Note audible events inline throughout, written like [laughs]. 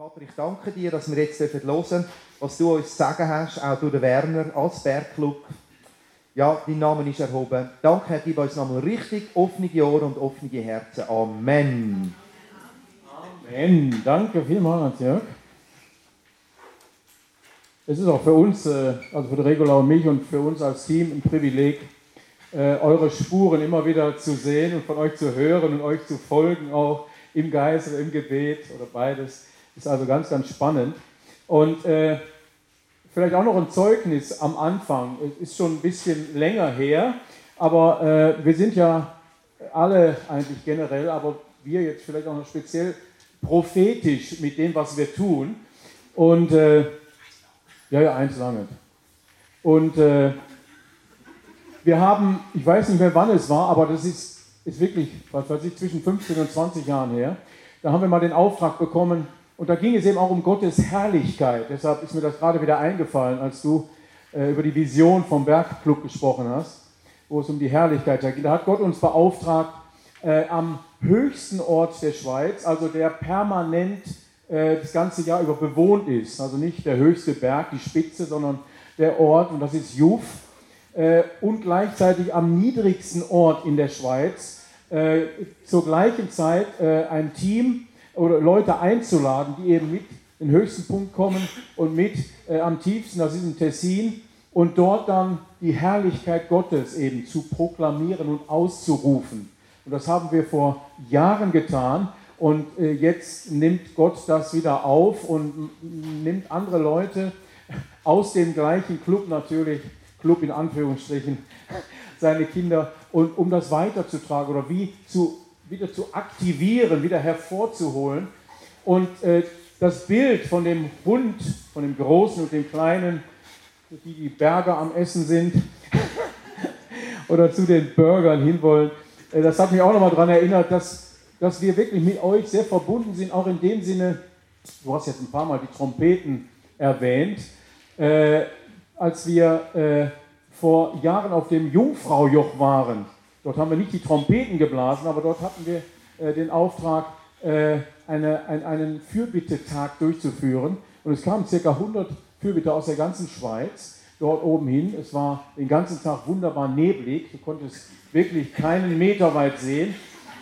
Vater, ich danke dir, dass wir jetzt hören dürfen, was du uns zu sagen hast, auch durch den Werner als Bergclub. Ja, dein Name ist erhoben. Danke, Herr, gib uns nochmal richtig offene Ohren und offene Herzen. Amen. Amen. Danke vielmals, Jörg. Es ist auch für uns, äh, also für die Regula und mich und für uns als Team ein Privileg, äh, eure Spuren immer wieder zu sehen und von euch zu hören und euch zu folgen, auch im Geist oder im Gebet oder beides. Ist also ganz, ganz spannend. Und äh, vielleicht auch noch ein Zeugnis am Anfang. Es ist schon ein bisschen länger her, aber äh, wir sind ja alle eigentlich generell, aber wir jetzt vielleicht auch noch speziell prophetisch mit dem, was wir tun. Und äh, ja, ja, eins lange. Und äh, wir haben, ich weiß nicht mehr wann es war, aber das ist, ist wirklich, was weiß ich, zwischen 15 und 20 Jahren her. Da haben wir mal den Auftrag bekommen, und da ging es eben auch um Gottes Herrlichkeit. Deshalb ist mir das gerade wieder eingefallen, als du äh, über die Vision vom Bergclub gesprochen hast, wo es um die Herrlichkeit geht. Da hat Gott uns beauftragt, äh, am höchsten Ort der Schweiz, also der permanent äh, das ganze Jahr über bewohnt ist, also nicht der höchste Berg, die Spitze, sondern der Ort, und das ist Juf, äh, und gleichzeitig am niedrigsten Ort in der Schweiz, äh, zur gleichen Zeit äh, ein Team, oder Leute einzuladen, die eben mit den höchsten Punkt kommen und mit äh, am tiefsten, das ist in Tessin, und dort dann die Herrlichkeit Gottes eben zu proklamieren und auszurufen. Und das haben wir vor Jahren getan. Und äh, jetzt nimmt Gott das wieder auf und nimmt andere Leute aus dem gleichen Club natürlich, Club in Anführungsstrichen, [laughs] seine Kinder, und um das weiterzutragen oder wie zu wieder zu aktivieren, wieder hervorzuholen. Und äh, das Bild von dem Hund, von dem Großen und dem Kleinen, die die Berger am Essen sind [laughs] oder zu den Burgern hinwollen, äh, das hat mich auch nochmal daran erinnert, dass, dass wir wirklich mit euch sehr verbunden sind, auch in dem Sinne, du hast jetzt ein paar Mal die Trompeten erwähnt, äh, als wir äh, vor Jahren auf dem Jungfraujoch waren Dort haben wir nicht die Trompeten geblasen, aber dort hatten wir äh, den Auftrag, äh, eine, ein, einen Fürbittetag durchzuführen. Und es kamen ca. 100 Fürbitter aus der ganzen Schweiz dort oben hin. Es war den ganzen Tag wunderbar neblig. Du konntest wirklich keinen Meter weit sehen.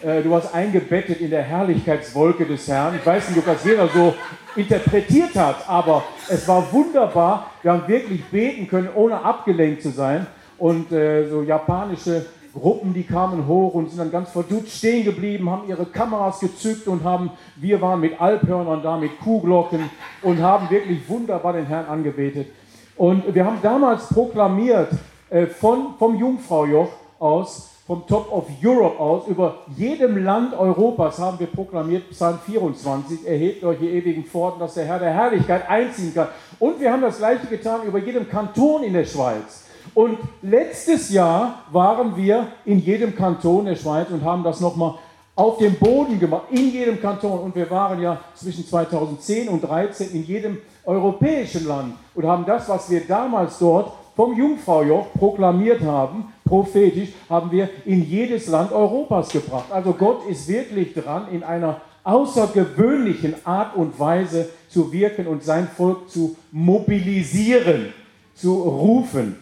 Äh, du warst eingebettet in der Herrlichkeitswolke des Herrn. Ich weiß nicht, ob das jeder so interpretiert hat, aber es war wunderbar. Wir haben wirklich beten können, ohne abgelenkt zu sein. Und äh, so japanische Gruppen, die kamen hoch und sind dann ganz verdutzt stehen geblieben, haben ihre Kameras gezückt und haben, wir waren mit Alphörnern da, mit Kuhglocken und haben wirklich wunderbar den Herrn angebetet. Und wir haben damals proklamiert, äh, von, vom Jungfraujoch aus, vom Top of Europe aus, über jedem Land Europas haben wir proklamiert, Psalm 24, erhebt euch die ewigen Pforten, dass der Herr der Herrlichkeit einziehen kann. Und wir haben das gleiche getan über jedem Kanton in der Schweiz. Und letztes Jahr waren wir in jedem Kanton der Schweiz und haben das nochmal auf dem Boden gemacht, in jedem Kanton. Und wir waren ja zwischen 2010 und 2013 in jedem europäischen Land und haben das, was wir damals dort vom Jungfraujoch proklamiert haben, prophetisch, haben wir in jedes Land Europas gebracht. Also Gott ist wirklich dran, in einer außergewöhnlichen Art und Weise zu wirken und sein Volk zu mobilisieren, zu rufen.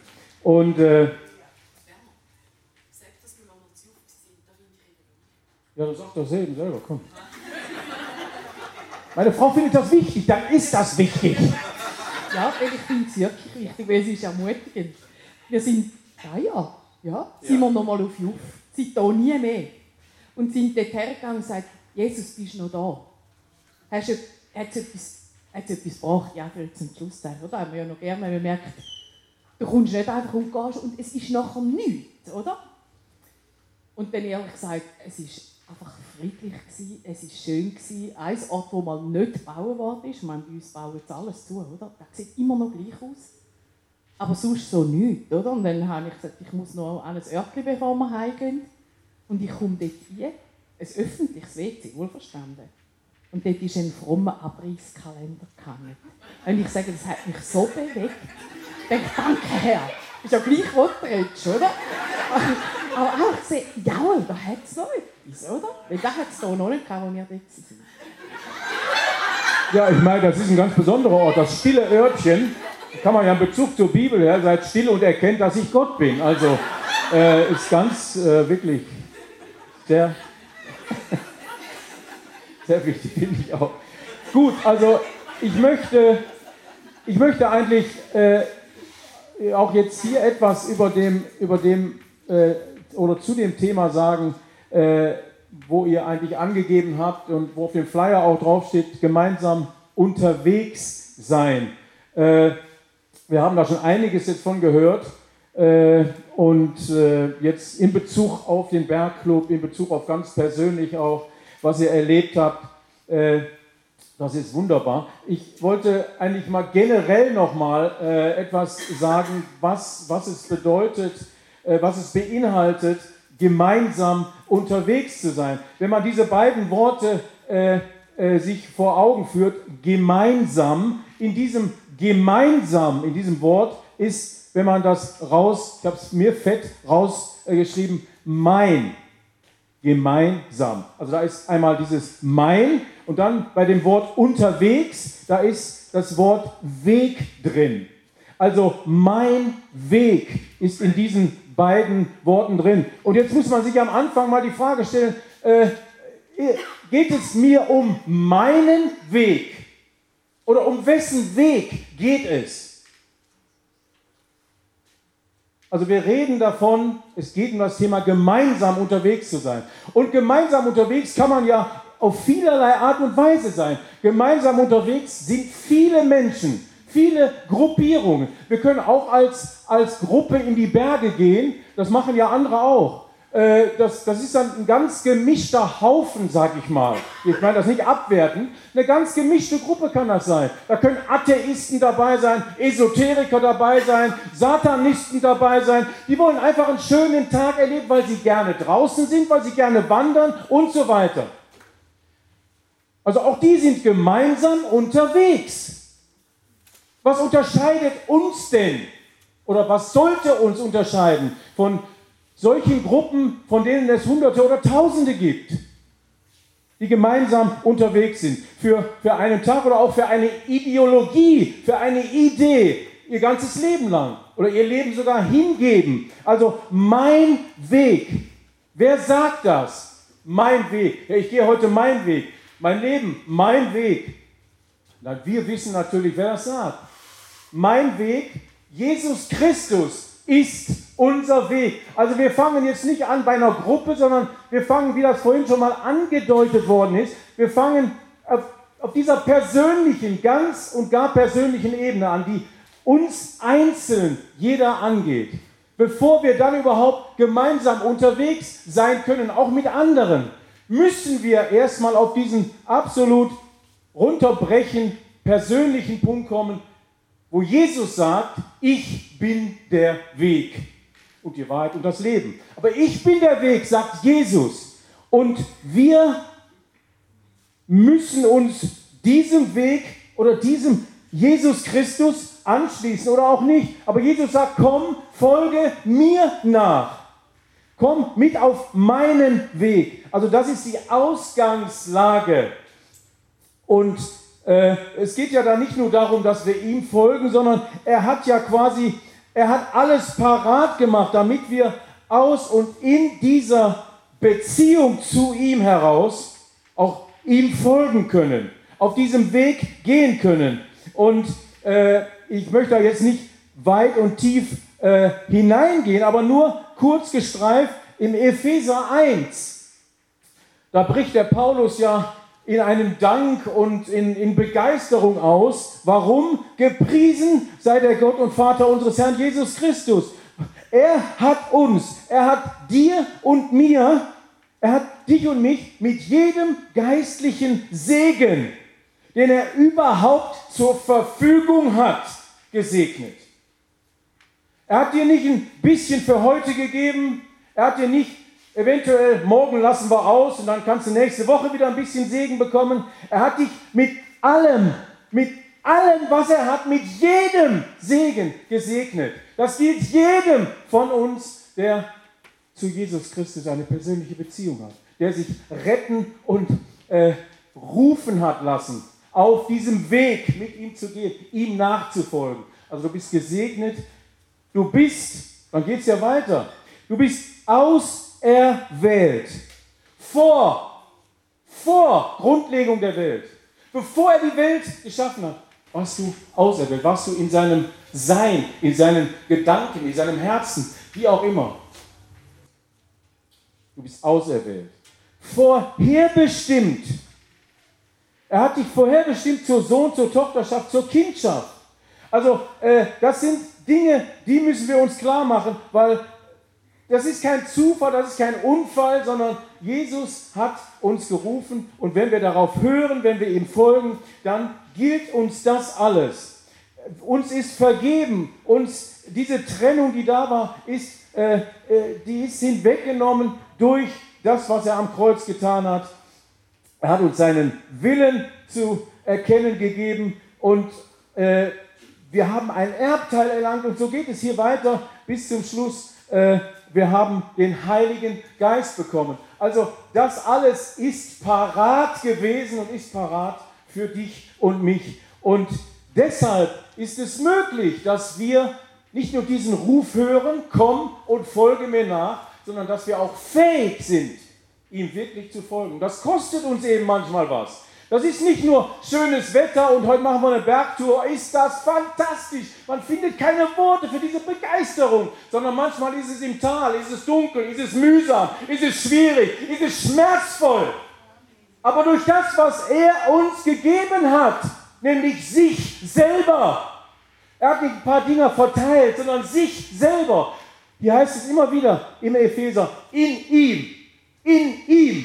Und äh, ja, das sagt das eben selber, komm. Meine Frau findet das wichtig, dann ist das wichtig. Ja, ich finde es wirklich wichtig, weil es ist ermutigend. Wir sind drei Jahre, ja, sind wir nochmal auf Juf, seitdem nie mehr. Und sind dort hergegangen und gesagt, Jesus, bist du noch da? Hast du, hat es etwas, etwas gebracht? Ja, zum Schlussteil, oder? Haben wir ja noch gerne, wenn Du kommst nicht einfach und gehst und es ist nachher nichts, oder? Und dann ehrlich gesagt, es war einfach friedlich, gewesen, es war schön. Gewesen. Ein Ort, wo mal nicht gebaut worden ist, meine, bei uns bauen jetzt alles zu, oder? Das sieht immer noch gleich aus. Aber sonst so nichts, oder? Und dann habe ich gesagt, ich muss noch an ein Örtchen, bevor wir heimgehen. Und ich komme dort rein, ein öffentliches WC, wohlverstanden. Und dort ist ein frommer Abrisskalender gehangen. Und ich sage, das hat mich so bewegt denke, danke Herr. Ist ja gleich, was du redest, oder? Aber auch gesehen, ja, da hat es noch etwas, oder? Weil da hat es hier noch nicht gehabt, wo wir dort sind. Ja, ich meine, das ist ein ganz besonderer Ort, das stille Örtchen. Da kann man ja einen Bezug zur Bibel, ja, seid still und erkennt, dass ich Gott bin. Also äh, ist ganz äh, wirklich sehr, sehr wichtig, finde ich auch. Gut, also ich möchte, ich möchte eigentlich äh, auch jetzt hier etwas über dem, über dem äh, oder zu dem Thema sagen, äh, wo ihr eigentlich angegeben habt und wo auf dem Flyer auch draufsteht, gemeinsam unterwegs sein. Äh, wir haben da schon einiges jetzt von gehört. Äh, und äh, jetzt in Bezug auf den Bergclub, in Bezug auf ganz persönlich auch, was ihr erlebt habt, äh, das ist wunderbar. Ich wollte eigentlich mal generell nochmal äh, etwas sagen, was, was es bedeutet, äh, was es beinhaltet, gemeinsam unterwegs zu sein. Wenn man diese beiden Worte äh, äh, sich vor Augen führt, gemeinsam, in diesem gemeinsam, in diesem Wort ist, wenn man das raus, ich habe es mir fett rausgeschrieben, mein. Gemeinsam. Also da ist einmal dieses mein und dann bei dem Wort unterwegs, da ist das Wort Weg drin. Also mein Weg ist in diesen beiden Worten drin. Und jetzt muss man sich am Anfang mal die Frage stellen, äh, geht es mir um meinen Weg oder um wessen Weg geht es? Also wir reden davon, es geht um das Thema gemeinsam unterwegs zu sein. Und gemeinsam unterwegs kann man ja auf vielerlei Art und Weise sein. Gemeinsam unterwegs sind viele Menschen, viele Gruppierungen. Wir können auch als, als Gruppe in die Berge gehen, das machen ja andere auch. Äh, das, das ist dann ein ganz gemischter Haufen, sag ich mal. Ich meine das nicht abwerten. Eine ganz gemischte Gruppe kann das sein. Da können Atheisten dabei sein, Esoteriker dabei sein, Satanisten dabei sein. Die wollen einfach einen schönen Tag erleben, weil sie gerne draußen sind, weil sie gerne wandern und so weiter. Also auch die sind gemeinsam unterwegs. Was unterscheidet uns denn? Oder was sollte uns unterscheiden von solchen Gruppen, von denen es Hunderte oder Tausende gibt, die gemeinsam unterwegs sind, für, für einen Tag oder auch für eine Ideologie, für eine Idee, ihr ganzes Leben lang oder ihr Leben sogar hingeben. Also mein Weg. Wer sagt das? Mein Weg. Ja, ich gehe heute meinen Weg. Mein Leben, mein Weg. Na, wir wissen natürlich, wer das sagt mein Weg, Jesus Christus ist unser Weg. Also wir fangen jetzt nicht an bei einer Gruppe, sondern wir fangen, wie das vorhin schon mal angedeutet worden ist, wir fangen auf, auf dieser persönlichen, ganz und gar persönlichen Ebene an, die uns einzeln jeder angeht. Bevor wir dann überhaupt gemeinsam unterwegs sein können, auch mit anderen, müssen wir erstmal auf diesen absolut runterbrechen, persönlichen Punkt kommen, wo Jesus sagt, ich bin der Weg und die Wahrheit und das Leben. Aber ich bin der Weg, sagt Jesus. Und wir müssen uns diesem Weg oder diesem Jesus Christus anschließen oder auch nicht. Aber Jesus sagt, komm, folge mir nach. Komm mit auf meinen Weg. Also das ist die Ausgangslage. Und äh, es geht ja da nicht nur darum, dass wir ihm folgen, sondern er hat ja quasi, er hat alles parat gemacht, damit wir aus und in dieser Beziehung zu ihm heraus auch ihm folgen können, auf diesem Weg gehen können. Und äh, ich möchte da jetzt nicht weit und tief äh, hineingehen, aber nur kurz gestreift im Epheser 1. Da bricht der Paulus ja in einem Dank und in, in Begeisterung aus. Warum? Gepriesen sei der Gott und Vater unseres Herrn Jesus Christus. Er hat uns, er hat dir und mir, er hat dich und mich mit jedem geistlichen Segen, den er überhaupt zur Verfügung hat, gesegnet. Er hat dir nicht ein bisschen für heute gegeben, er hat dir nicht Eventuell morgen lassen wir aus und dann kannst du nächste Woche wieder ein bisschen Segen bekommen. Er hat dich mit allem, mit allem, was er hat, mit jedem Segen gesegnet. Das gilt jedem von uns, der zu Jesus Christus eine persönliche Beziehung hat, der sich retten und äh, rufen hat lassen auf diesem Weg mit ihm zu gehen, ihm nachzufolgen. Also du bist gesegnet, du bist, dann geht es ja weiter, du bist auserwählt vor, vor Grundlegung der Welt. Bevor er die Welt geschaffen hat, warst du auserwählt, warst du in seinem Sein, in seinen Gedanken, in seinem Herzen, wie auch immer. Du bist auserwählt. Vorherbestimmt. Er hat dich vorherbestimmt zur Sohn, zur Tochterschaft, zur Kindschaft. Also äh, das sind Dinge, die müssen wir uns klar machen, weil das ist kein Zufall, das ist kein Unfall, sondern Jesus hat uns gerufen und wenn wir darauf hören, wenn wir ihm folgen, dann gilt uns das alles. Uns ist vergeben, uns diese Trennung, die da war, ist, äh, äh, die ist hinweggenommen durch das, was er am Kreuz getan hat. Er hat uns seinen Willen zu erkennen gegeben und äh, wir haben ein Erbteil erlangt und so geht es hier weiter bis zum Schluss. Äh, wir haben den Heiligen Geist bekommen. Also das alles ist parat gewesen und ist parat für dich und mich. Und deshalb ist es möglich, dass wir nicht nur diesen Ruf hören, komm und folge mir nach, sondern dass wir auch fähig sind, ihm wirklich zu folgen. Das kostet uns eben manchmal was. Das ist nicht nur schönes Wetter und heute machen wir eine Bergtour. Ist das fantastisch? Man findet keine Worte für diese Begeisterung, sondern manchmal ist es im Tal, ist es dunkel, ist es mühsam, ist es schwierig, ist es schmerzvoll. Aber durch das, was er uns gegeben hat, nämlich sich selber, er hat nicht ein paar Dinge verteilt, sondern sich selber. Hier heißt es immer wieder im Epheser, in ihm, in ihm,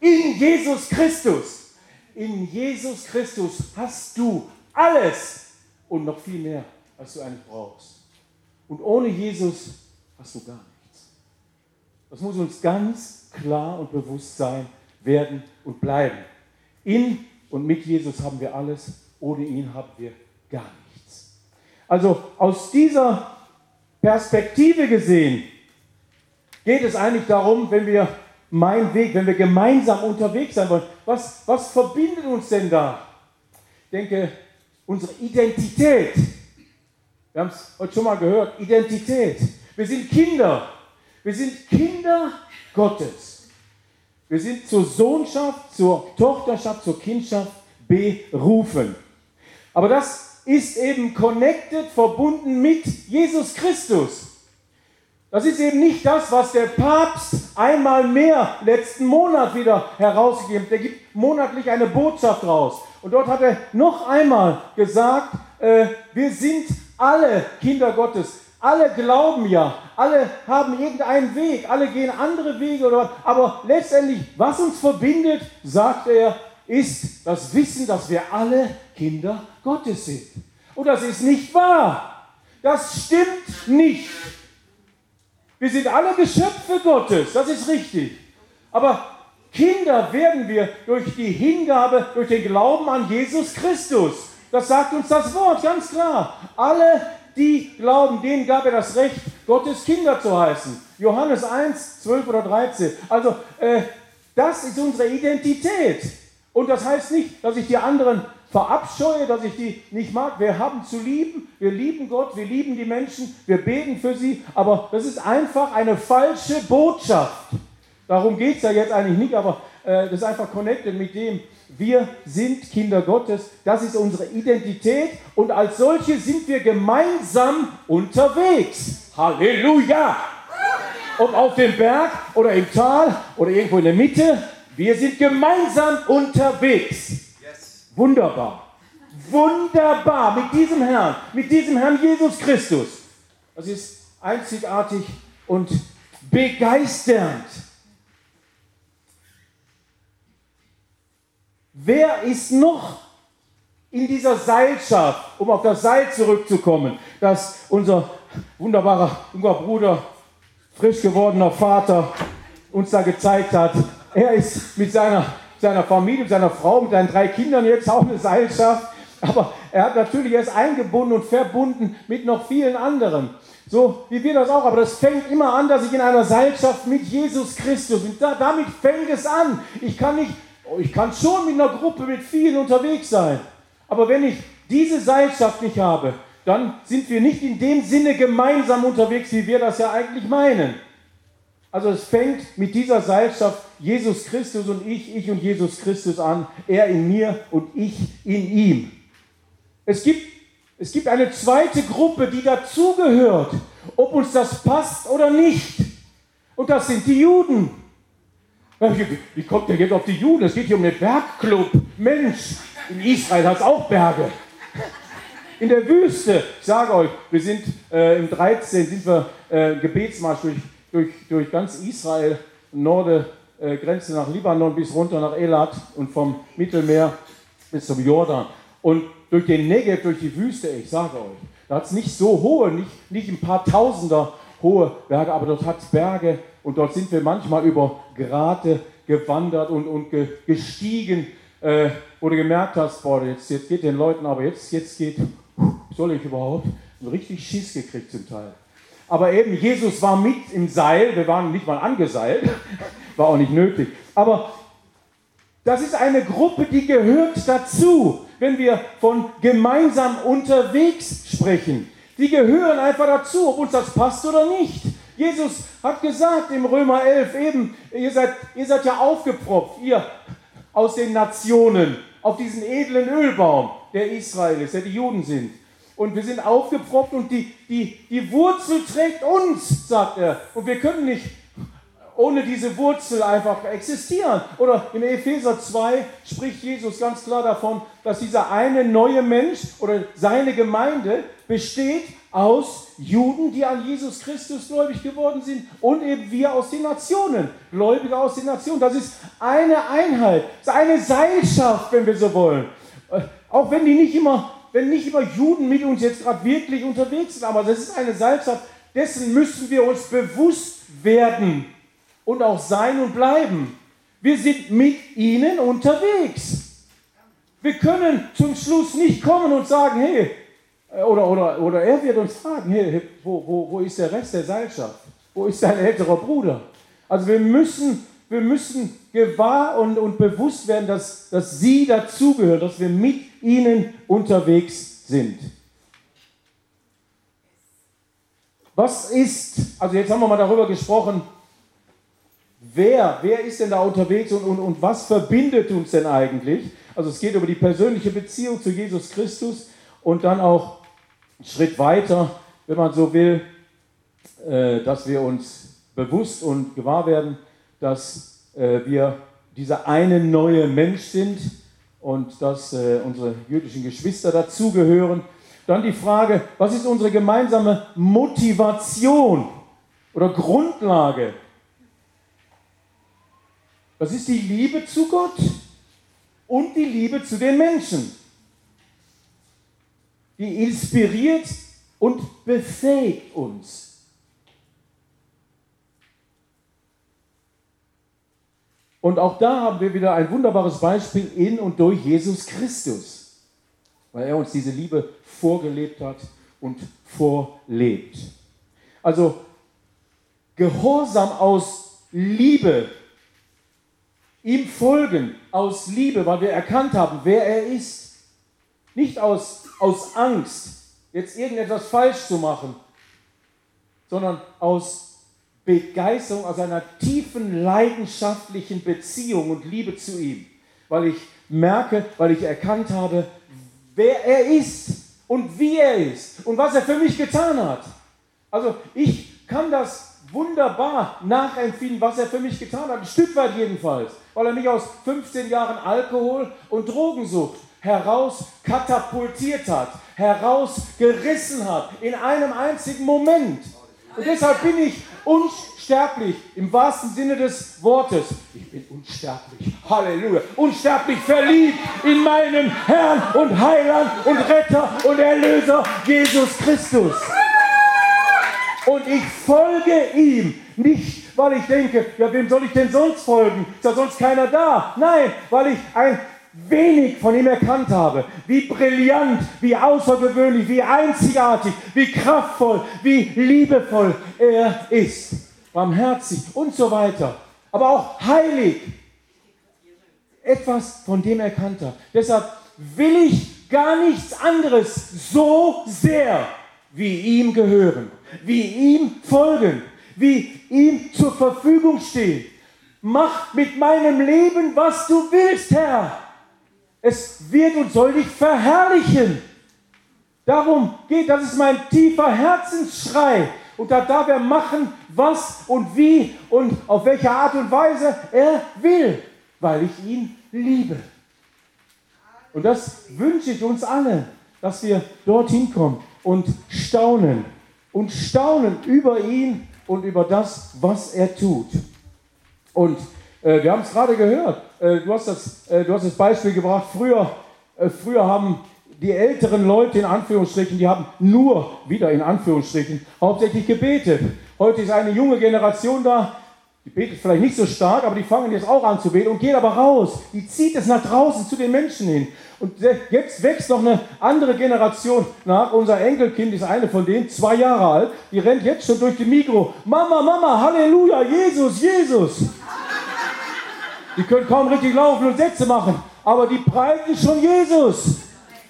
in Jesus Christus in Jesus Christus hast du alles und noch viel mehr, als du eigentlich brauchst. Und ohne Jesus hast du gar nichts. Das muss uns ganz klar und bewusst sein, werden und bleiben. In und mit Jesus haben wir alles, ohne ihn haben wir gar nichts. Also aus dieser Perspektive gesehen geht es eigentlich darum, wenn wir mein Weg, wenn wir gemeinsam unterwegs sein wollen. Was, was verbindet uns denn da? Ich denke, unsere Identität. Wir haben es heute schon mal gehört, Identität. Wir sind Kinder. Wir sind Kinder Gottes. Wir sind zur Sohnschaft, zur Tochterschaft, zur Kindschaft berufen. Aber das ist eben connected, verbunden mit Jesus Christus. Das ist eben nicht das, was der Papst einmal mehr letzten Monat wieder herausgegeben hat. Der gibt monatlich eine Botschaft raus. Und dort hat er noch einmal gesagt, äh, wir sind alle Kinder Gottes. Alle glauben ja, alle haben irgendeinen Weg, alle gehen andere Wege. Oder, aber letztendlich, was uns verbindet, sagt er, ist das Wissen, dass wir alle Kinder Gottes sind. Und das ist nicht wahr. Das stimmt nicht. Wir sind alle Geschöpfe Gottes, das ist richtig. Aber Kinder werden wir durch die Hingabe, durch den Glauben an Jesus Christus. Das sagt uns das Wort ganz klar. Alle, die glauben, denen gab er das Recht, Gottes Kinder zu heißen. Johannes 1, 12 oder 13. Also, äh, das ist unsere Identität. Und das heißt nicht, dass ich die anderen verabscheue, dass ich die nicht mag. Wir haben zu lieben, wir lieben Gott, wir lieben die Menschen, wir beten für sie, aber das ist einfach eine falsche Botschaft. Darum geht es ja jetzt eigentlich nicht, aber äh, das ist einfach connected mit dem, wir sind Kinder Gottes, das ist unsere Identität und als solche sind wir gemeinsam unterwegs. Halleluja! Ob auf dem Berg oder im Tal oder irgendwo in der Mitte, wir sind gemeinsam unterwegs. Wunderbar. Wunderbar mit diesem Herrn, mit diesem Herrn Jesus Christus. Das ist einzigartig und begeisternd. Wer ist noch in dieser Seilschaft, um auf das Seil zurückzukommen, das unser wunderbarer junger Bruder, frisch gewordener Vater uns da gezeigt hat? Er ist mit seiner seiner Familie, mit seiner Frau, mit seinen drei Kindern jetzt auch eine Seilschaft. Aber er hat natürlich erst eingebunden und verbunden mit noch vielen anderen. So wie wir das auch. Aber das fängt immer an, dass ich in einer Seilschaft mit Jesus Christus bin. Da, damit fängt es an. Ich kann nicht Oh, ich kann schon mit einer Gruppe mit vielen unterwegs sein. Aber wenn ich diese Seilschaft nicht habe, dann sind wir nicht in dem Sinne gemeinsam unterwegs, wie wir das ja eigentlich meinen. Also es fängt mit dieser Seilschaft Jesus Christus und ich, ich und Jesus Christus an, er in mir und ich in ihm. Es gibt, es gibt eine zweite Gruppe, die dazugehört, ob uns das passt oder nicht. Und das sind die Juden. Wie kommt der jetzt auf die Juden? Es geht hier um den Bergclub. Mensch, in Israel hat es auch Berge. In der Wüste, ich sage euch, wir sind äh, im 13, sind wir äh, Gebetsmarsch durch, durch, durch ganz Israel, Norde, äh, Grenze nach Libanon bis runter nach Elat und vom Mittelmeer bis zum Jordan. Und durch den Negev, durch die Wüste, ich sage euch, da hat es nicht so hohe, nicht, nicht ein paar Tausender hohe Berge, aber dort hat es Berge und dort sind wir manchmal über Grate gewandert und, und ge, gestiegen, äh, wo du gemerkt hast, boah, jetzt, jetzt geht den Leuten, aber jetzt, jetzt geht, soll ich überhaupt, richtig Schiss gekriegt zum Teil. Aber eben, Jesus war mit im Seil, wir waren nicht mal angeseilt, [laughs] war auch nicht nötig. Aber das ist eine Gruppe, die gehört dazu, wenn wir von gemeinsam unterwegs sprechen. Die gehören einfach dazu, ob uns das passt oder nicht. Jesus hat gesagt im Römer 11 eben, ihr seid, ihr seid ja aufgepropft, ihr aus den Nationen, auf diesen edlen Ölbaum, der Israel ist, der die Juden sind. Und wir sind aufgepropft und die, die, die Wurzel trägt uns, sagt er. Und wir können nicht ohne diese Wurzel einfach existieren. Oder in Epheser 2 spricht Jesus ganz klar davon, dass dieser eine neue Mensch oder seine Gemeinde besteht aus Juden, die an Jesus Christus gläubig geworden sind und eben wir aus den Nationen, Gläubige aus den Nationen. Das ist eine Einheit, das ist eine Seilschaft, wenn wir so wollen. Äh, auch wenn die nicht immer, wenn nicht immer Juden mit uns jetzt gerade wirklich unterwegs sind, aber das ist eine Seilschaft, dessen müssen wir uns bewusst werden und auch sein und bleiben. Wir sind mit ihnen unterwegs. Wir können zum Schluss nicht kommen und sagen, hey, äh, oder, oder, oder er wird uns fragen, hey, wo, wo, wo ist der Rest der Seilschaft? Wo ist dein älterer Bruder? Also wir müssen, wir müssen gewahr und, und bewusst werden, dass, dass sie dazugehören, dass wir mit ihnen unterwegs sind. Was ist, also jetzt haben wir mal darüber gesprochen, wer, wer ist denn da unterwegs und, und, und was verbindet uns denn eigentlich? Also es geht über die persönliche Beziehung zu Jesus Christus und dann auch einen Schritt weiter, wenn man so will, äh, dass wir uns bewusst und gewahr werden, dass äh, wir dieser eine neue Mensch sind und dass äh, unsere jüdischen Geschwister dazugehören. Dann die Frage, was ist unsere gemeinsame Motivation oder Grundlage das ist die Liebe zu Gott und die Liebe zu den Menschen. Die inspiriert und befähigt uns. Und auch da haben wir wieder ein wunderbares Beispiel in und durch Jesus Christus, weil er uns diese Liebe vorgelebt hat und vorlebt. Also Gehorsam aus Liebe Ihm folgen aus Liebe, weil wir erkannt haben, wer er ist. Nicht aus, aus Angst, jetzt irgendetwas falsch zu machen, sondern aus Begeisterung, aus einer tiefen leidenschaftlichen Beziehung und Liebe zu ihm. Weil ich merke, weil ich erkannt habe, wer er ist und wie er ist und was er für mich getan hat. Also ich kann das wunderbar nachempfinden, was er für mich getan hat, ein Stück weit jedenfalls weil er mich aus 15 Jahren Alkohol und Drogensucht heraus katapultiert hat, herausgerissen hat, in einem einzigen Moment. Und deshalb bin ich unsterblich, im wahrsten Sinne des Wortes. Ich bin unsterblich, Halleluja, unsterblich verliebt in meinen Herrn und Heiland und Retter und Erlöser Jesus Christus. Und ich folge ihm, nicht weil ich denke, ja, wem soll ich denn sonst folgen? Ist ja sonst keiner da. Nein, weil ich ein wenig von ihm erkannt habe. Wie brillant, wie außergewöhnlich, wie einzigartig, wie kraftvoll, wie liebevoll er ist. Barmherzig und so weiter. Aber auch heilig. etwas von dem erkannt hat. Deshalb will ich gar nichts anderes so sehr wie ihm gehören, wie ihm folgen, wie ihm zur Verfügung stehen. Mach mit meinem Leben, was du willst, Herr. Es wird und soll dich verherrlichen. Darum geht, das ist mein tiefer Herzensschrei. Und da darf er machen, was und wie und auf welche Art und Weise er will, weil ich ihn liebe. Und das wünsche ich uns alle, dass wir dorthin kommen und staunen und staunen über ihn und über das, was er tut. Und äh, wir haben es gerade gehört, äh, du, hast das, äh, du hast das Beispiel gebracht, früher, äh, früher haben die älteren Leute in Anführungsstrichen, die haben nur, wieder in Anführungsstrichen, hauptsächlich gebetet. Heute ist eine junge Generation da, die betet vielleicht nicht so stark, aber die fangen jetzt auch an zu beten und gehen aber raus. Die zieht es nach draußen zu den Menschen hin. Und jetzt wächst noch eine andere Generation nach. Unser Enkelkind ist eine von denen, zwei Jahre alt. Die rennt jetzt schon durch die Mikro. Mama, Mama, Halleluja, Jesus, Jesus. Die können kaum richtig laufen und Sätze machen, aber die preisen schon Jesus.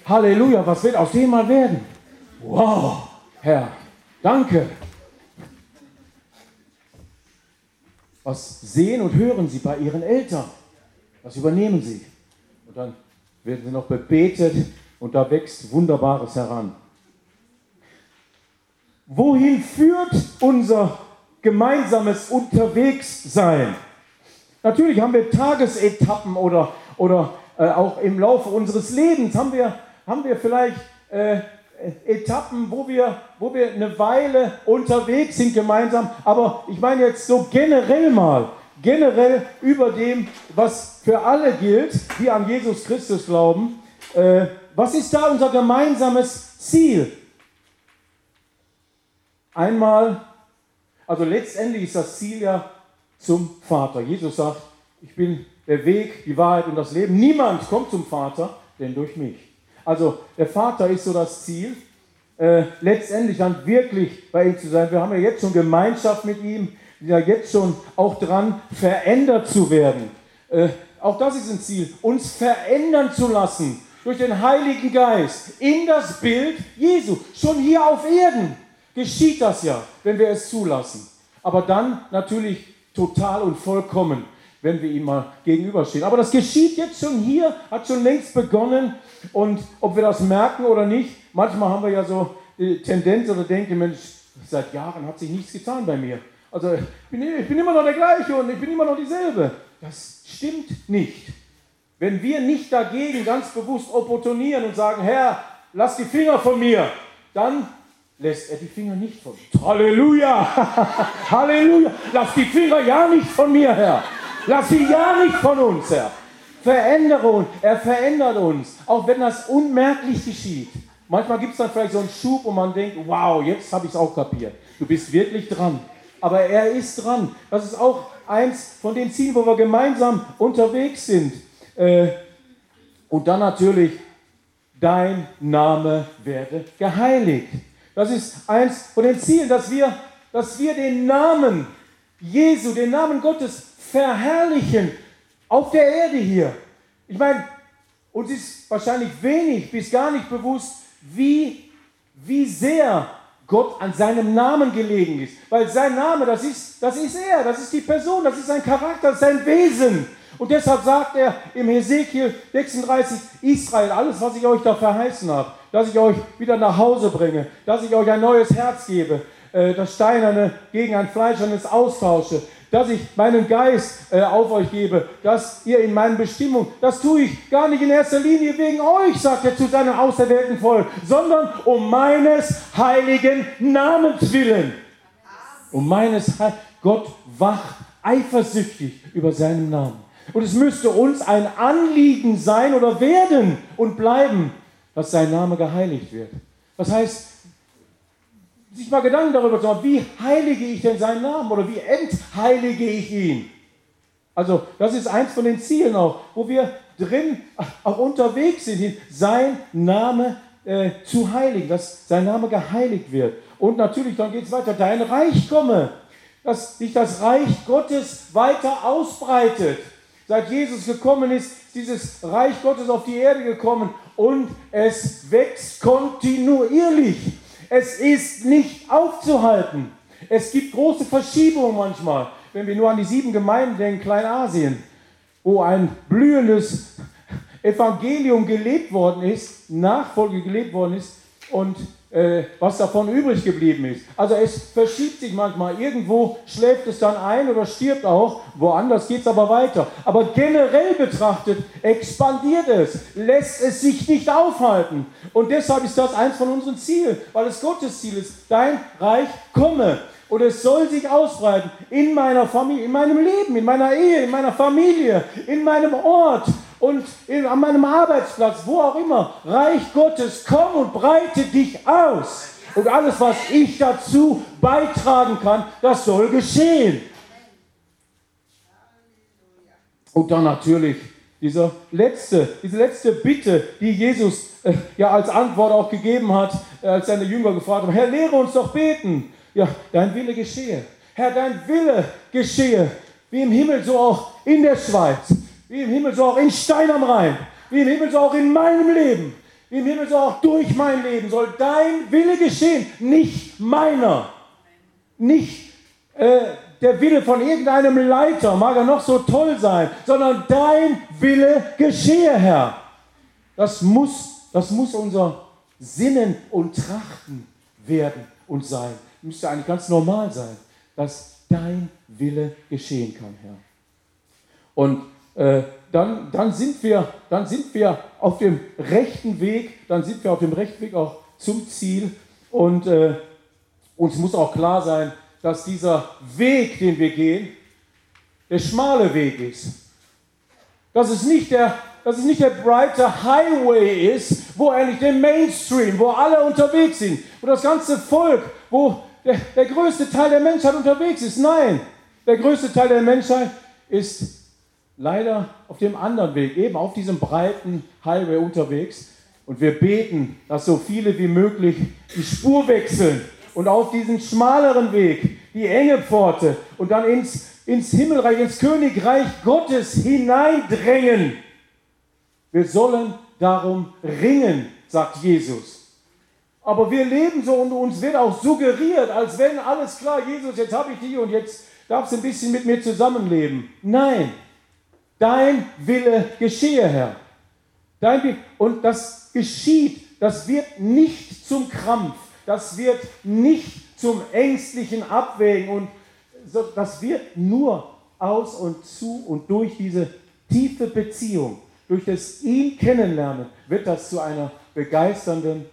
Halleluja, was wird aus dem mal werden? Wow, Herr, danke. Was sehen und hören sie bei ihren Eltern? Was übernehmen sie? Und dann werden sie noch bebetet und da wächst Wunderbares heran. Wohin führt unser gemeinsames Unterwegssein? Natürlich haben wir Tagesetappen oder, oder äh, auch im Laufe unseres Lebens haben wir haben wir vielleicht äh, Etappen, wo wir, wo wir eine Weile unterwegs sind gemeinsam. Aber ich meine jetzt so generell mal, generell über dem, was für alle gilt, die an Jesus Christus glauben. Äh, was ist da unser gemeinsames Ziel? Einmal, also letztendlich ist das Ziel ja zum Vater. Jesus sagt, ich bin der Weg, die Wahrheit und das Leben. Niemand kommt zum Vater, denn durch mich. Also der Vater ist so das Ziel, äh, letztendlich dann wirklich bei ihm zu sein. Wir haben ja jetzt schon Gemeinschaft mit ihm, ja jetzt schon auch dran, verändert zu werden. Äh, auch das ist ein Ziel, uns verändern zu lassen durch den Heiligen Geist in das Bild Jesu. Schon hier auf Erden geschieht das ja, wenn wir es zulassen. Aber dann natürlich total und vollkommen wenn wir ihm mal gegenüberstehen. Aber das geschieht jetzt schon hier, hat schon längst begonnen. Und ob wir das merken oder nicht, manchmal haben wir ja so die Tendenz oder denken, Mensch, seit Jahren hat sich nichts getan bei mir. Also ich bin, ich bin immer noch der gleiche und ich bin immer noch dieselbe. Das stimmt nicht. Wenn wir nicht dagegen ganz bewusst opportunieren und sagen, Herr, lass die Finger von mir, dann lässt er die Finger nicht von mir. Halleluja! [laughs] Halleluja! Lass die Finger ja nicht von mir, Herr. Lass sie ja nicht von uns, Herr. Verändere uns. Er verändert uns, auch wenn das unmerklich geschieht. Manchmal gibt es dann vielleicht so einen Schub und man denkt, wow, jetzt habe ich es auch kapiert. Du bist wirklich dran. Aber er ist dran. Das ist auch eins von den Zielen, wo wir gemeinsam unterwegs sind. Äh, und dann natürlich, dein Name werde geheiligt. Das ist eins von den Zielen, dass wir, dass wir den Namen Jesu, den Namen Gottes verherrlichen auf der Erde hier. Ich meine, uns ist wahrscheinlich wenig bis gar nicht bewusst, wie, wie sehr Gott an seinem Namen gelegen ist. Weil sein Name, das ist, das ist er, das ist die Person, das ist sein Charakter, sein Wesen. Und deshalb sagt er im Hesekiel 36, Israel, alles, was ich euch da verheißen habe, dass ich euch wieder nach Hause bringe, dass ich euch ein neues Herz gebe, äh, das Steinerne gegen ein Fleischernes austausche, dass ich meinen Geist äh, auf euch gebe, dass ihr in meinen Bestimmungen, das tue ich gar nicht in erster Linie wegen euch, sagt er zu seinem auserwählten Volk, sondern um meines heiligen Namens willen. Um meines He Gott wacht eifersüchtig über seinen Namen. Und es müsste uns ein Anliegen sein oder werden und bleiben, dass sein Name geheiligt wird. Das heißt, sich mal Gedanken darüber zu machen, wie heilige ich denn seinen Namen oder wie entheilige ich ihn? Also das ist eins von den Zielen auch, wo wir drin auch unterwegs sind, sein Name äh, zu heiligen, dass sein Name geheiligt wird. Und natürlich, dann geht es weiter, dein Reich komme, dass sich das Reich Gottes weiter ausbreitet. Seit Jesus gekommen ist, ist dieses Reich Gottes auf die Erde gekommen und es wächst kontinuierlich. Es ist nicht aufzuhalten. Es gibt große Verschiebungen manchmal, wenn wir nur an die sieben Gemeinden denken, Kleinasien, wo ein blühendes Evangelium gelebt worden ist, Nachfolge gelebt worden ist und äh, was davon übrig geblieben ist. Also es verschiebt sich manchmal. Irgendwo schläft es dann ein oder stirbt auch. Woanders geht es aber weiter. Aber generell betrachtet expandiert es, lässt es sich nicht aufhalten. Und deshalb ist das eins von unseren Zielen, weil es Gottes Ziel ist. Dein Reich komme. Und es soll sich ausbreiten in meiner Familie, in meinem Leben, in meiner Ehe, in meiner Familie, in meinem Ort, und an meinem Arbeitsplatz, wo auch immer, Reich Gottes, komm und breite dich aus. Und alles, was ich dazu beitragen kann, das soll geschehen. Und dann natürlich dieser letzte, diese letzte Bitte, die Jesus äh, ja als Antwort auch gegeben hat, äh, als seine Jünger gefragt haben, Herr, lehre uns doch beten. Ja, dein Wille geschehe. Herr, dein Wille geschehe, wie im Himmel, so auch in der Schweiz. Wie im Himmel, so auch in Stein am Rhein. Wie im Himmel, so auch in meinem Leben. Wie im Himmel, so auch durch mein Leben soll dein Wille geschehen, nicht meiner. Nicht äh, der Wille von irgendeinem Leiter, mag er noch so toll sein, sondern dein Wille geschehe, Herr. Das muss, das muss unser Sinnen und Trachten werden und sein. Müsste eigentlich ganz normal sein, dass dein Wille geschehen kann, Herr. Und äh, dann, dann, sind wir, dann sind wir auf dem rechten Weg, dann sind wir auf dem rechten Weg auch zum Ziel. Und äh, uns muss auch klar sein, dass dieser Weg, den wir gehen, der schmale Weg ist. Dass es nicht der, dass es nicht der breite Highway ist, wo eigentlich der Mainstream, wo alle unterwegs sind, wo das ganze Volk, wo der, der größte Teil der Menschheit unterwegs ist. Nein, der größte Teil der Menschheit ist leider auf dem anderen Weg, eben auf diesem breiten Highway unterwegs. Und wir beten, dass so viele wie möglich die Spur wechseln und auf diesen schmaleren Weg, die enge Pforte und dann ins, ins Himmelreich, ins Königreich Gottes hineindrängen. Wir sollen darum ringen, sagt Jesus. Aber wir leben so und uns wird auch suggeriert, als wenn alles klar, Jesus, jetzt habe ich dich und jetzt darfst du ein bisschen mit mir zusammenleben. Nein, Dein Wille geschehe, Herr. Dein Wille. Und das geschieht, das wird nicht zum Krampf, das wird nicht zum ängstlichen Abwägen und das wird nur aus und zu und durch diese tiefe Beziehung, durch das ihn kennenlernen, wird das zu einer begeisternden,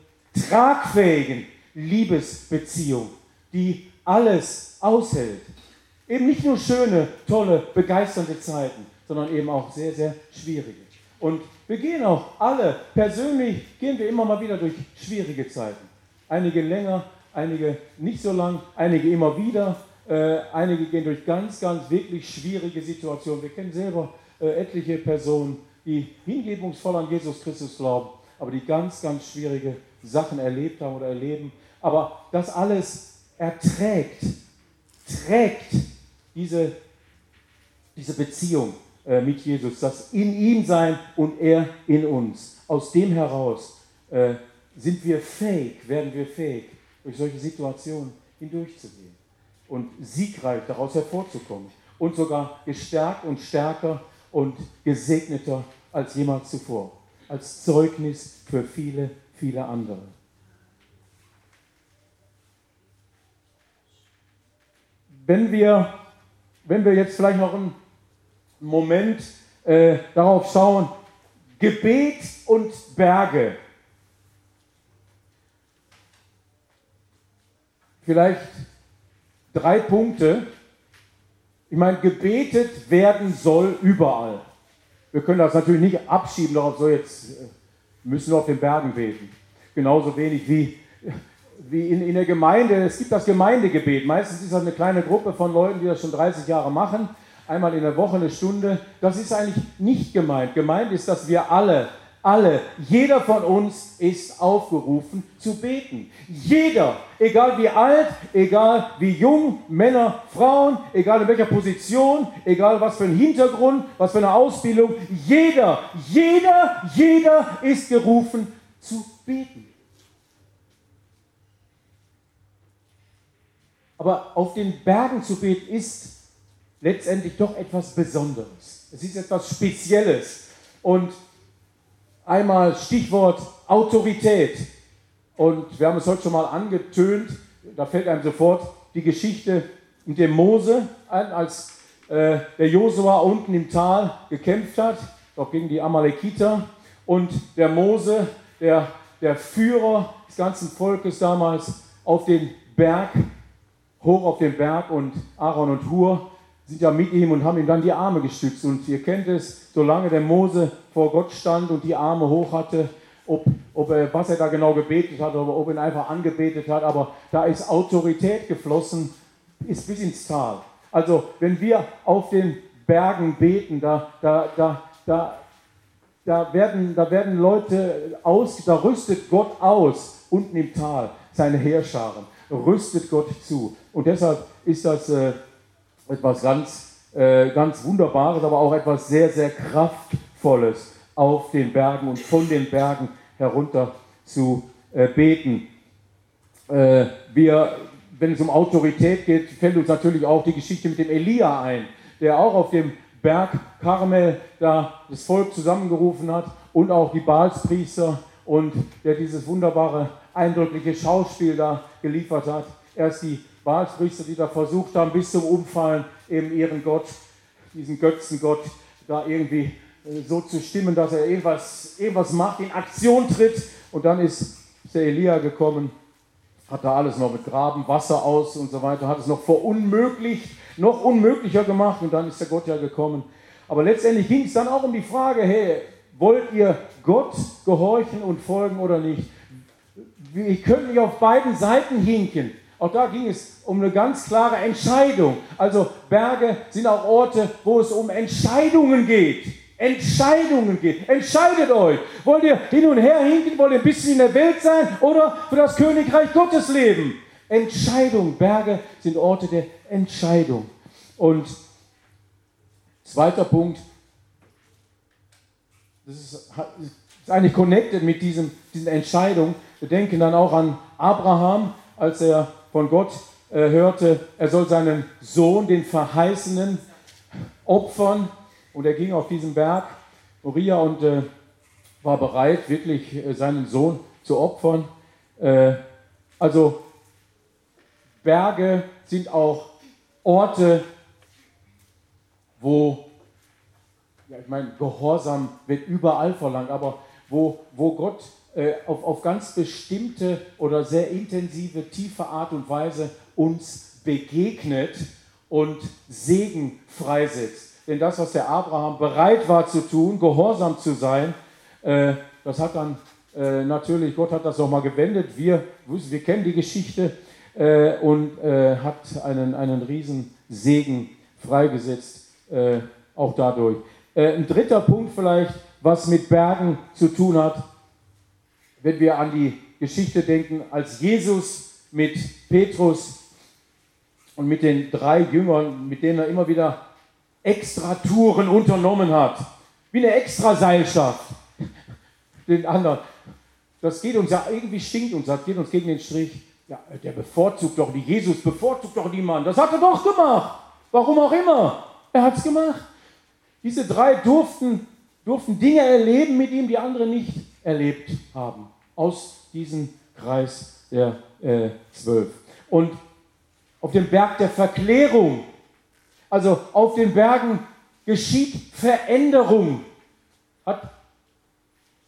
tragfähigen Liebesbeziehung, die alles aushält. Eben nicht nur schöne, tolle, begeisternde Zeiten, sondern eben auch sehr, sehr schwierige. Und wir gehen auch alle, persönlich gehen wir immer mal wieder durch schwierige Zeiten. Einige länger, einige nicht so lang, einige immer wieder. Äh, einige gehen durch ganz, ganz wirklich schwierige Situationen. Wir kennen selber äh, etliche Personen, die hingebungsvoll an Jesus Christus glauben, aber die ganz, ganz schwierige Sachen erlebt haben oder erleben. Aber das alles erträgt, trägt diese, diese Beziehung äh, mit Jesus, das in ihm sein und er in uns. Aus dem heraus äh, sind wir fähig, werden wir fähig, durch solche Situationen hindurchzugehen und siegreich daraus hervorzukommen und sogar gestärkt und stärker und gesegneter als jemals zuvor, als Zeugnis für viele, viele andere. Wenn wir, wenn wir jetzt vielleicht noch ein Moment äh, darauf schauen, Gebet und Berge. Vielleicht drei Punkte. Ich meine, gebetet werden soll überall. Wir können das natürlich nicht abschieben darauf, so jetzt äh, müssen wir auf den Bergen beten. Genauso wenig wie, wie in, in der Gemeinde. Es gibt das Gemeindegebet. Meistens ist das eine kleine Gruppe von Leuten, die das schon 30 Jahre machen einmal in der Woche eine Stunde, das ist eigentlich nicht gemeint. Gemeint ist, dass wir alle alle, jeder von uns ist aufgerufen zu beten. Jeder, egal wie alt, egal wie jung, Männer, Frauen, egal in welcher Position, egal was für ein Hintergrund, was für eine Ausbildung, jeder, jeder, jeder ist gerufen zu beten. Aber auf den Bergen zu beten ist letztendlich doch etwas Besonderes. Es ist etwas Spezielles. Und Einmal Stichwort Autorität. Und wir haben es heute schon mal angetönt, da fällt einem sofort die Geschichte mit dem Mose ein, als äh, der Josua unten im Tal gekämpft hat, doch gegen die Amalekiter. Und der Mose, der, der Führer des ganzen Volkes damals, auf den Berg, hoch auf den Berg und Aaron und Hur sind ja mit ihm und haben ihm dann die Arme gestützt. Und ihr kennt es, solange der Mose vor Gott stand und die Arme hoch hatte, ob, ob er, was er da genau gebetet hat oder ob er ihn einfach angebetet hat, aber da ist Autorität geflossen, ist bis ins Tal. Also wenn wir auf den Bergen beten, da, da, da, da, da, werden, da werden Leute aus, da rüstet Gott aus, unten im Tal, seine Heerscharen, rüstet Gott zu. Und deshalb ist das äh, etwas ganz, äh, ganz Wunderbares, aber auch etwas sehr, sehr Kraftvolles auf den Bergen und von den Bergen herunter zu äh, beten. Äh, wir, wenn es um Autorität geht, fällt uns natürlich auch die Geschichte mit dem Elia ein, der auch auf dem Berg Karmel da das Volk zusammengerufen hat und auch die Baalspriester und der dieses wunderbare, eindrückliche Schauspiel da geliefert hat. Erst die Baalspriester, die da versucht haben, bis zum Umfallen eben ihren Gott, diesen Götzengott, da irgendwie äh, so zu stimmen, dass er irgendwas, irgendwas macht, in Aktion tritt. Und dann ist der Elia gekommen, hat da alles noch mit Graben, Wasser aus und so weiter, hat es noch verunmöglicht, noch unmöglicher gemacht und dann ist der Gott ja gekommen. Aber letztendlich ging es dann auch um die Frage, hey, wollt ihr Gott gehorchen und folgen oder nicht? Wir können nicht auf beiden Seiten hinken. Auch da ging es um eine ganz klare Entscheidung. Also Berge sind auch Orte, wo es um Entscheidungen geht. Entscheidungen geht. Entscheidet euch. Wollt ihr hin und her hinken? Wollt ihr ein bisschen in der Welt sein oder für das Königreich Gottes leben? Entscheidung. Berge sind Orte der Entscheidung. Und zweiter Punkt, das ist, ist eigentlich connected mit diesem, diesen Entscheidungen. Wir denken dann auch an Abraham, als er von Gott äh, hörte, er soll seinen Sohn, den Verheißenen, opfern. Und er ging auf diesen Berg, Uriah, und äh, war bereit, wirklich äh, seinen Sohn zu opfern. Äh, also Berge sind auch Orte, wo, ja, ich meine, Gehorsam wird überall verlangt, aber wo, wo Gott äh, auf, auf ganz bestimmte oder sehr intensive, tiefe Art und Weise uns begegnet und Segen freisetzt. Denn das, was der Abraham bereit war zu tun, gehorsam zu sein, äh, das hat dann äh, natürlich, Gott hat das nochmal gewendet. Wir, wir kennen die Geschichte äh, und äh, hat einen, einen riesen Segen freigesetzt, äh, auch dadurch. Äh, ein dritter Punkt vielleicht, was mit Bergen zu tun hat, wenn wir an die Geschichte denken, als Jesus mit Petrus und mit den drei Jüngern, mit denen er immer wieder Extratouren unternommen hat, wie eine Extraseilschaft, [laughs] den anderen. Das geht uns ja, irgendwie stinkt uns, das geht uns gegen den Strich. Ja, der bevorzugt doch die, Jesus bevorzugt doch niemanden. Das hat er doch gemacht. Warum auch immer. Er hat es gemacht. Diese drei durften, durften Dinge erleben mit ihm, die andere nicht erlebt haben aus diesem Kreis der äh, zwölf. Und auf dem Berg der Verklärung, also auf den Bergen geschieht Veränderung. Hat,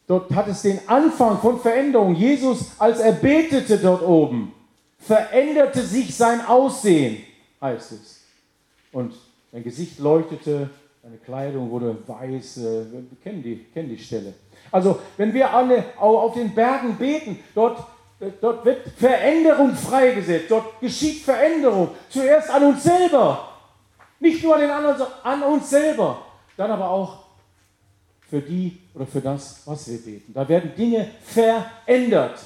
dort hat es den Anfang von Veränderung. Jesus, als er betete dort oben, veränderte sich sein Aussehen, heißt es. Und sein Gesicht leuchtete, seine Kleidung wurde weiß. Äh, wir kennen die, kennen die Stelle. Also wenn wir alle auf den Bergen beten, dort, dort wird Veränderung freigesetzt, dort geschieht Veränderung. Zuerst an uns selber, nicht nur an den anderen, sondern an uns selber. Dann aber auch für die oder für das, was wir beten. Da werden Dinge verändert.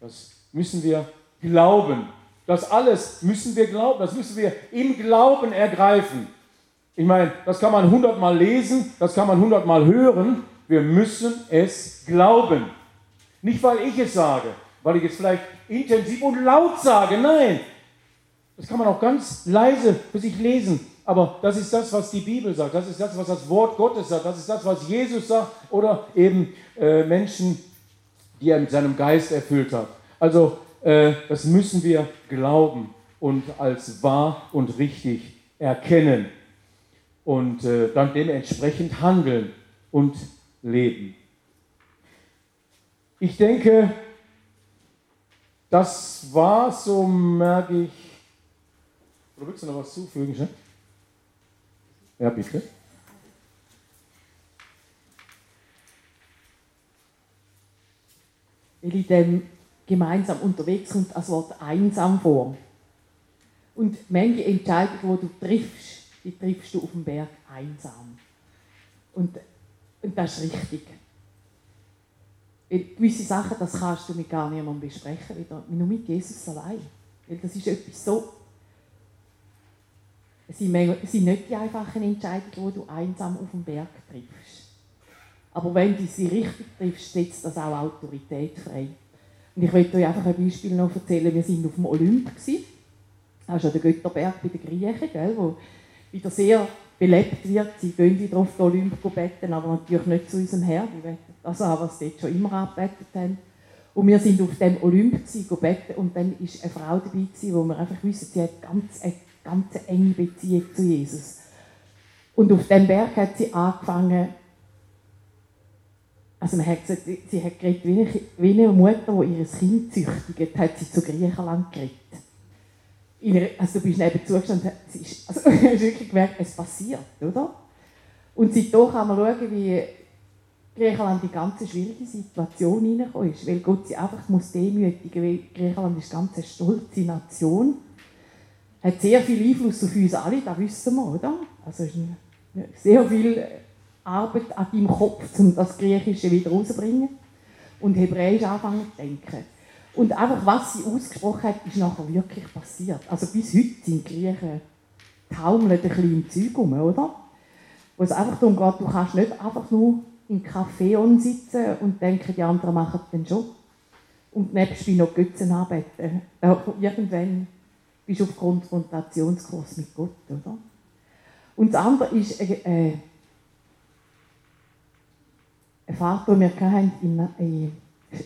Das müssen wir glauben. Das alles müssen wir glauben, das müssen wir im Glauben ergreifen. Ich meine, das kann man hundertmal lesen, das kann man hundertmal hören. Wir müssen es glauben. Nicht, weil ich es sage, weil ich es vielleicht intensiv und laut sage. Nein, das kann man auch ganz leise für sich lesen. Aber das ist das, was die Bibel sagt. Das ist das, was das Wort Gottes sagt. Das ist das, was Jesus sagt. Oder eben äh, Menschen, die er mit seinem Geist erfüllt hat. Also, äh, das müssen wir glauben und als wahr und richtig erkennen. Und äh, dann dementsprechend handeln und leben. Ich denke, das war, so merke ich. Oder willst du noch was zufügen? Ja, bitte. Weil in dem gemeinsam unterwegs kommt das Wort einsam vor. Und manche Entscheidungen, die du triffst, die triffst du auf dem Berg einsam. Und, und das ist richtig. Weil gewisse Sachen, das kannst du mit gar niemandem besprechen, wieder, nur mit Jesus allein. Weil das ist etwas so es sind, nicht die einfachen Entscheidungen, die du einsam auf dem Berg triffst. Aber wenn du sie richtig triffst, setzt das auch Autorität frei. Und ich möchte euch einfach ein Beispiel noch erzählen. Wir waren auf dem Olymp. Das ist ja der Götterberg bei den Griechen, gell, wo wieder sehr belebt wird. Sie gehen wieder auf den Olymp beten, aber natürlich nicht zu unserem Herrn. Die beten das an, was sie dort schon immer angebetet haben. Und wir sind auf dem Olymp beten und dann war eine Frau dabei, wo wir einfach wissen, sie hat ganz eine ganz enge Beziehung zu Jesus. Und auf dem Berg hat sie angefangen, also man hat gesagt, sie hat geredet, wie eine, Mutter, die ihr Kind züchtigt, hat sie zu Griechenland geredet. Also du bist neben zugestanden, ist, also [laughs] du hast wirklich gemerkt, es passiert, oder? Und seitdem kann man schauen, wie Griechenland in eine ganz schwierige Situation hineingekommen ist, weil Gott sie einfach muss demütigen, weil Griechenland ist eine ganz stolze Nation hat sehr viel Einfluss auf uns alle, das wissen wir, oder? Also es ist sehr viel Arbeit an deinem Kopf, um das Griechische wieder rauszubringen und Hebräisch anfangen zu denken. Und einfach, was sie ausgesprochen hat, ist nachher wirklich passiert. Also bis heute sind die Griechen taumeln ein bisschen im Zeug rum, oder? Wo es einfach darum geht, du kannst nicht einfach nur im Café sitzen und denken, die anderen machen den Job. Und nebst noch Götzen anbeten. Irgendwann bist auf Konfrontationskurs mit Gott, oder? Und das andere ist äh, äh, ein Fahrt, den wir hatten, in, in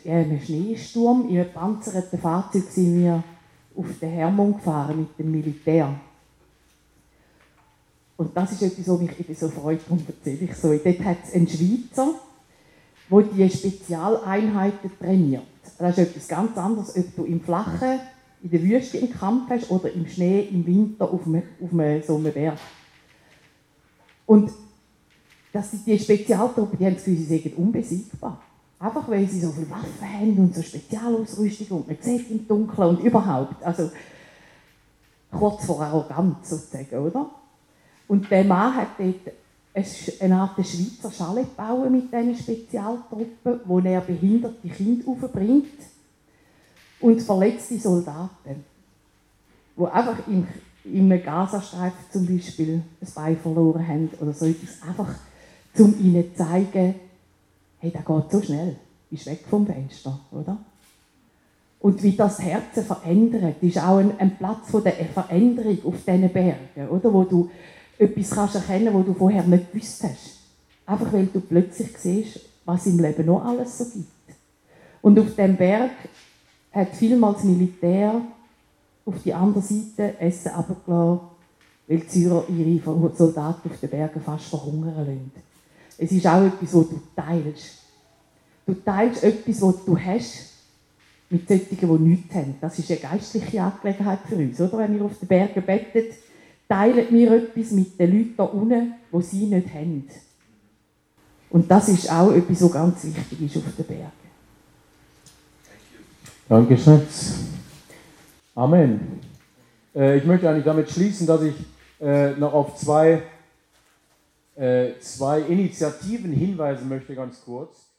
einem Schneesturm. In einem panzerten Fahrzeug sind wir auf den Hermon gefahren mit dem Militär. Und das ist etwas, was mich eben so freut, darum erzähle ich so. Dort hat es einen Schweizer, der diese Spezialeinheiten trainiert. Das ist etwas ganz anderes, ob du im Flachen in der Wüste im Kampf hast oder im Schnee im Winter auf einem, auf einem, so einem Berg. Und das sind die Spezialtruppen, die haben das Gefühl, sie sind unbesiegbar. Einfach weil sie so viele Waffen haben und so Spezialausrüstung und man sieht im Dunkeln und überhaupt. Also kurz vor Arroganz sozusagen, oder? Und der Mann hat dort eine Art Schweizer Schale gebaut mit diesen Spezialtruppen, wo er behinderte Kinder aufbringt und verletzte Soldaten, die einfach im, im Gazastreifen zum Beispiel ein Bein verloren haben oder so etwas, einfach um ihnen zu zeigen, hey, das geht so schnell, ist weg vom Fenster, oder? Und wie das Herzen verändert, ist auch ein, ein Platz von der Veränderung auf diesen Bergen, oder? Wo du etwas kannst erkennen, was du vorher nicht gewusst hast. Einfach weil du plötzlich siehst, was im Leben noch alles so gibt. Und auf dem Berg hat vielmals Militär auf die andere Seite Essen abgelassen, weil die Syrer ihre Soldaten auf den Bergen fast verhungern lassen. Es ist auch etwas, was du teilst. Du teilst etwas, was du hast, mit solchen, die nichts haben. Das ist eine geistliche Angelegenheit für uns, oder? Wenn wir auf den Bergen bettet, teilen wir etwas mit den Leuten da unten, die sie nicht haben. Und das ist auch etwas, was ganz wichtig ist auf den Bergen. Danke, Schatz. Amen. Äh, ich möchte eigentlich damit schließen, dass ich äh, noch auf zwei zwei Initiativen hinweisen möchte, ganz kurz.